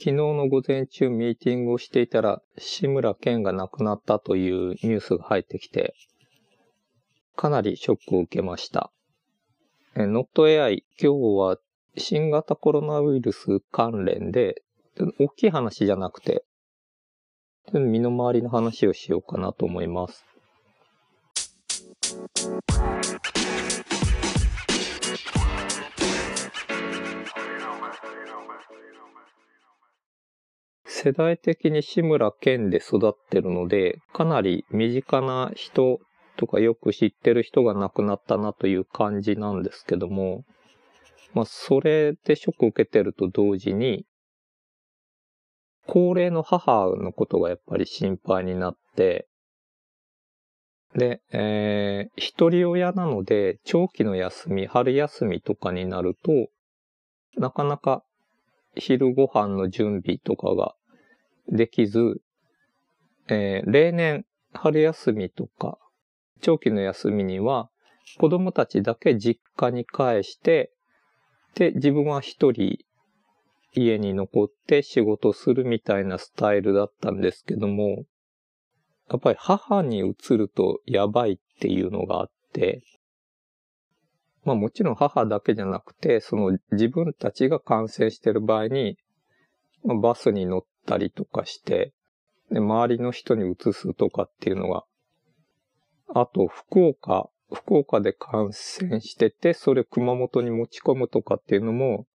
昨日の午前中ミーティングをしていたら、志村けんが亡くなったというニュースが入ってきて、かなりショックを受けました。え、NotAI、今日は新型コロナウイルス関連で、大きい話じゃなくて、身の回りの話をしようかなと思います。世代的に志村けんで育ってるので、かなり身近な人とかよく知ってる人が亡くなったなという感じなんですけども、まあ、それでショック受けてると同時に、高齢の母のことがやっぱり心配になって、で、えー、一人親なので、長期の休み、春休みとかになると、なかなか昼ご飯の準備とかができず、えー、例年春休みとか長期の休みには子供たちだけ実家に帰して、で、自分は一人家に残って仕事するみたいなスタイルだったんですけども、やっぱり母に移るとやばいっていうのがあって、まあもちろん母だけじゃなくて、その自分たちが感染してる場合に、バスに乗ったりとかして、で、周りの人に移すとかっていうのが、あと、福岡、福岡で感染してて、それを熊本に持ち込むとかっていうのも、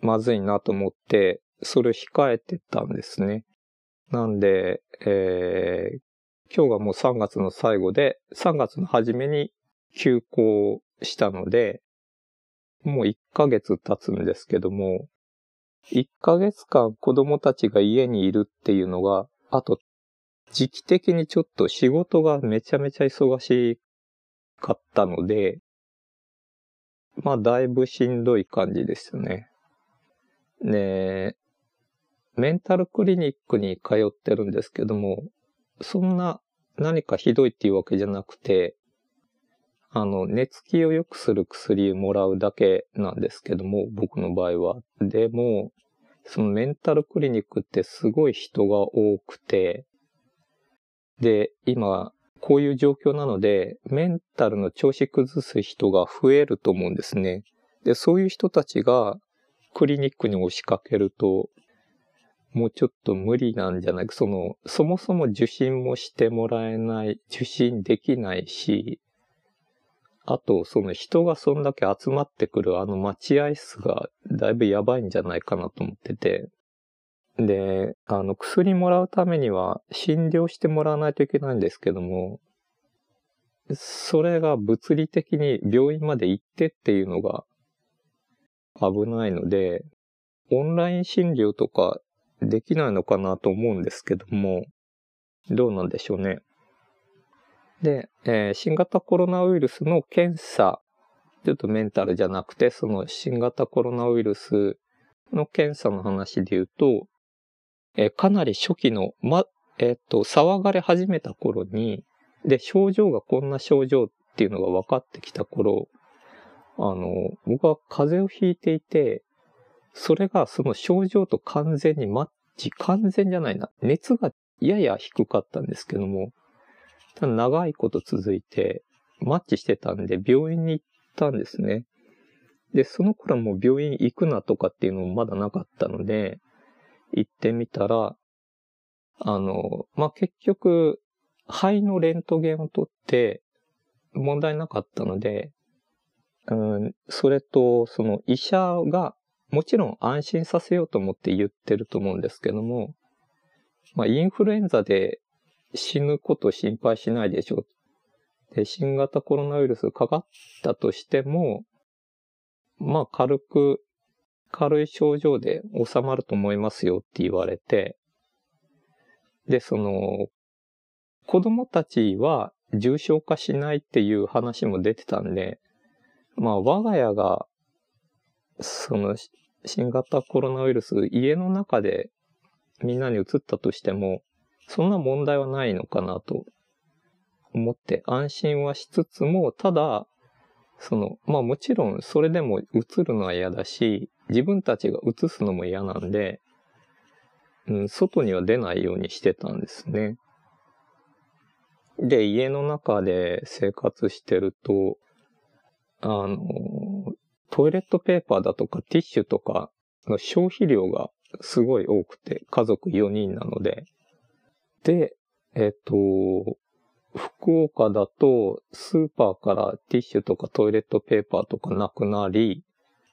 まずいなと思って、それを控えてたんですね。なんで、えー、今日がもう3月の最後で、3月の初めに休校したので、もう1ヶ月経つんですけども、1ヶ月間子供たちが家にいるっていうのが、あと、時期的にちょっと仕事がめちゃめちゃ忙しかったので、まあ、だいぶしんどい感じですよね。で、メンタルクリニックに通ってるんですけども、そんな何かひどいっていうわけじゃなくて、あの、寝つきを良くする薬をもらうだけなんですけども、僕の場合は。でも、そのメンタルクリニックってすごい人が多くて、で、今、こういう状況なので、メンタルの調子崩す人が増えると思うんですね。で、そういう人たちがクリニックに押しかけると、もうちょっと無理なんじゃないか。その、そもそも受診もしてもらえない、受診できないし、あと、その人がそんだけ集まってくるあの待合室がだいぶやばいんじゃないかなと思ってて。で、あの、薬もらうためには診療してもらわないといけないんですけども、それが物理的に病院まで行ってっていうのが危ないので、オンライン診療とかできないのかなと思うんですけども、どうなんでしょうね。で、えー、新型コロナウイルスの検査、ちょっとメンタルじゃなくて、その新型コロナウイルスの検査の話で言うと、えー、かなり初期の、ま、えっ、と、騒がれ始めた頃に、で、症状がこんな症状っていうのが分かってきた頃、あの、僕は風邪をひいていて、それがその症状と完全にマッチ、完全じゃないな。熱がやや低かったんですけども、ただ長いこと続いて、マッチしてたんで病院に行ったんですね。で、その頃も病院行くなとかっていうのもまだなかったので、行ってみたら、あの、まあ、結局、肺のレントゲンを取って問題なかったので、うん、それと、その医者がもちろん安心させようと思って言ってると思うんですけども、まあ、インフルエンザで死ぬこと心配しないでしょう。で、新型コロナウイルスかかったとしても、まあ軽く、軽い症状で収まると思いますよって言われて、で、その、子供たちは重症化しないっていう話も出てたんで、まあ我が家が、その、新型コロナウイルス家の中でみんなに移ったとしても、そんな問題はないのかなと思って安心はしつつも、ただ、その、まあもちろんそれでも映るのは嫌だし、自分たちが映すのも嫌なんで、うん、外には出ないようにしてたんですね。で、家の中で生活してると、あの、トイレットペーパーだとかティッシュとかの消費量がすごい多くて、家族4人なので。で、えっと、福岡だとスーパーからティッシュとかトイレットペーパーとかなくなり、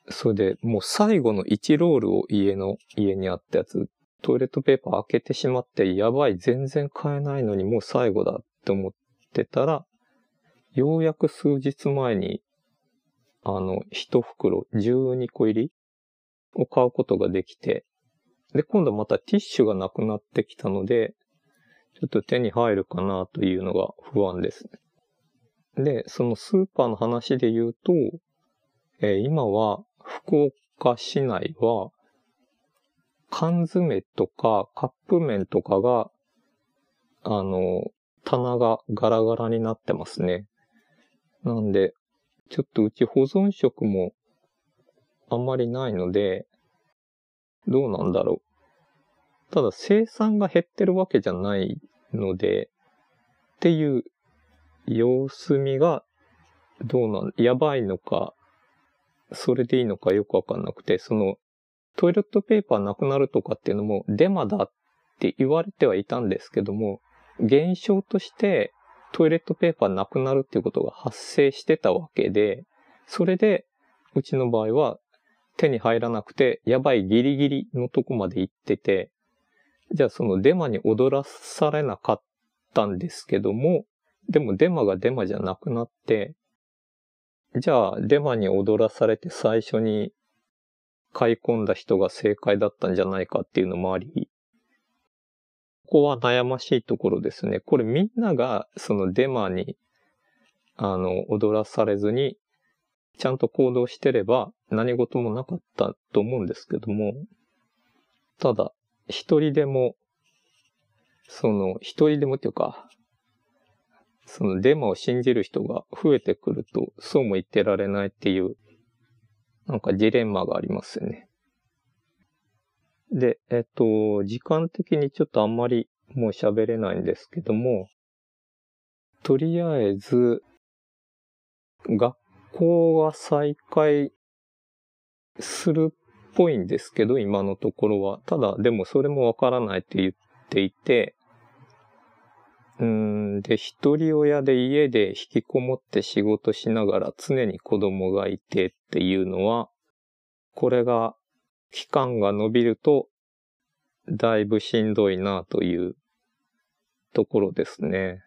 それでもう最後の1ロールを家の、家にあったやつ、トイレットペーパー開けてしまって、やばい、全然買えないのにもう最後だって思ってたら、ようやく数日前に、あの、一袋12個入りを買うことができて、で、今度またティッシュがなくなってきたので、ちょっと手に入るかなというのが不安です。で、そのスーパーの話で言うと、えー、今は福岡市内は、缶詰とかカップ麺とかが、あの、棚がガラガラになってますね。なんで、ちょっとうち保存食もあんまりないので、どうなんだろう。ただ生産が減ってるわけじゃないので、っていう様子見がどうなん、やばいのか、それでいいのかよくわかんなくて、そのトイレットペーパーなくなるとかっていうのもデマだって言われてはいたんですけども、現象としてトイレットペーパーなくなるっていうことが発生してたわけで、それでうちの場合は手に入らなくて、やばいギリギリのとこまで行ってて、じゃあそのデマに踊らされなかったんですけども、でもデマがデマじゃなくなって、じゃあデマに踊らされて最初に買い込んだ人が正解だったんじゃないかっていうのもあり、ここは悩ましいところですね。これみんながそのデマに、あの、踊らされずに、ちゃんと行動してれば何事もなかったと思うんですけども、ただ、一人でも、その、一人でもっていうか、そのデマを信じる人が増えてくると、そうも言ってられないっていうなんかジレンマがありますよね。で、えっと、時間的にちょっとあんまりもう喋れないんですけども、とりあえず、学校は再開するぽいんですけど、今のところは。ただ、でもそれもわからないって言っていて、うん、で、一人親で家で引きこもって仕事しながら常に子供がいてっていうのは、これが期間が伸びると、だいぶしんどいなというところですね。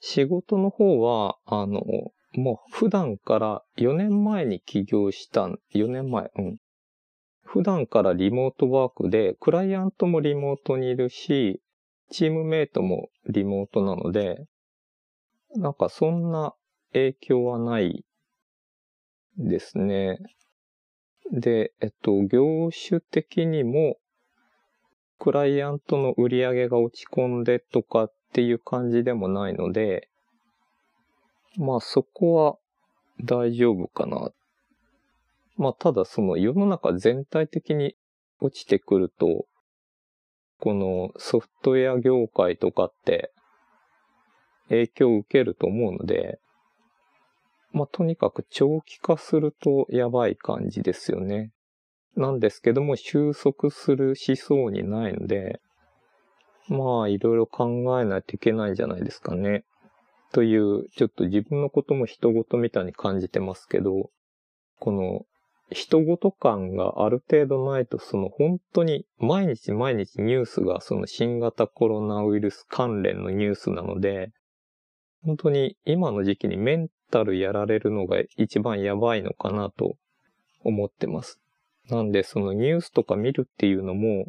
仕事の方は、あの、もう普段から4年前に起業したん、4年前、うん。普段からリモートワークで、クライアントもリモートにいるし、チームメイトもリモートなので、なんかそんな影響はないですね。で、えっと、業種的にも、クライアントの売り上げが落ち込んでとかっていう感じでもないので、まあそこは大丈夫かな。まあただその世の中全体的に落ちてくると、このソフトウェア業界とかって影響を受けると思うので、まあ、とにかく長期化するとやばい感じですよね。なんですけども収束する思想にないので、まあいろいろ考えないといけないんじゃないですかね。という、ちょっと自分のことも人事みたいに感じてますけど、この人事感がある程度ないと、その本当に毎日毎日ニュースがその新型コロナウイルス関連のニュースなので、本当に今の時期にメンタルやられるのが一番やばいのかなと思ってます。なんでそのニュースとか見るっていうのも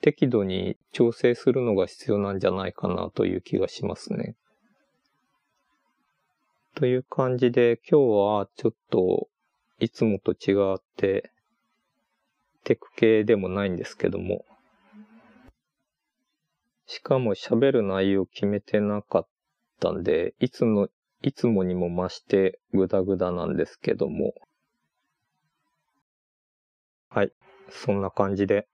適度に調整するのが必要なんじゃないかなという気がしますね。という感じで今日はちょっといつもと違って、テク系でもないんですけども、しかも喋る内容決めてなかったんで、いつの、いつもにも増してグダグダなんですけども、はい、そんな感じで。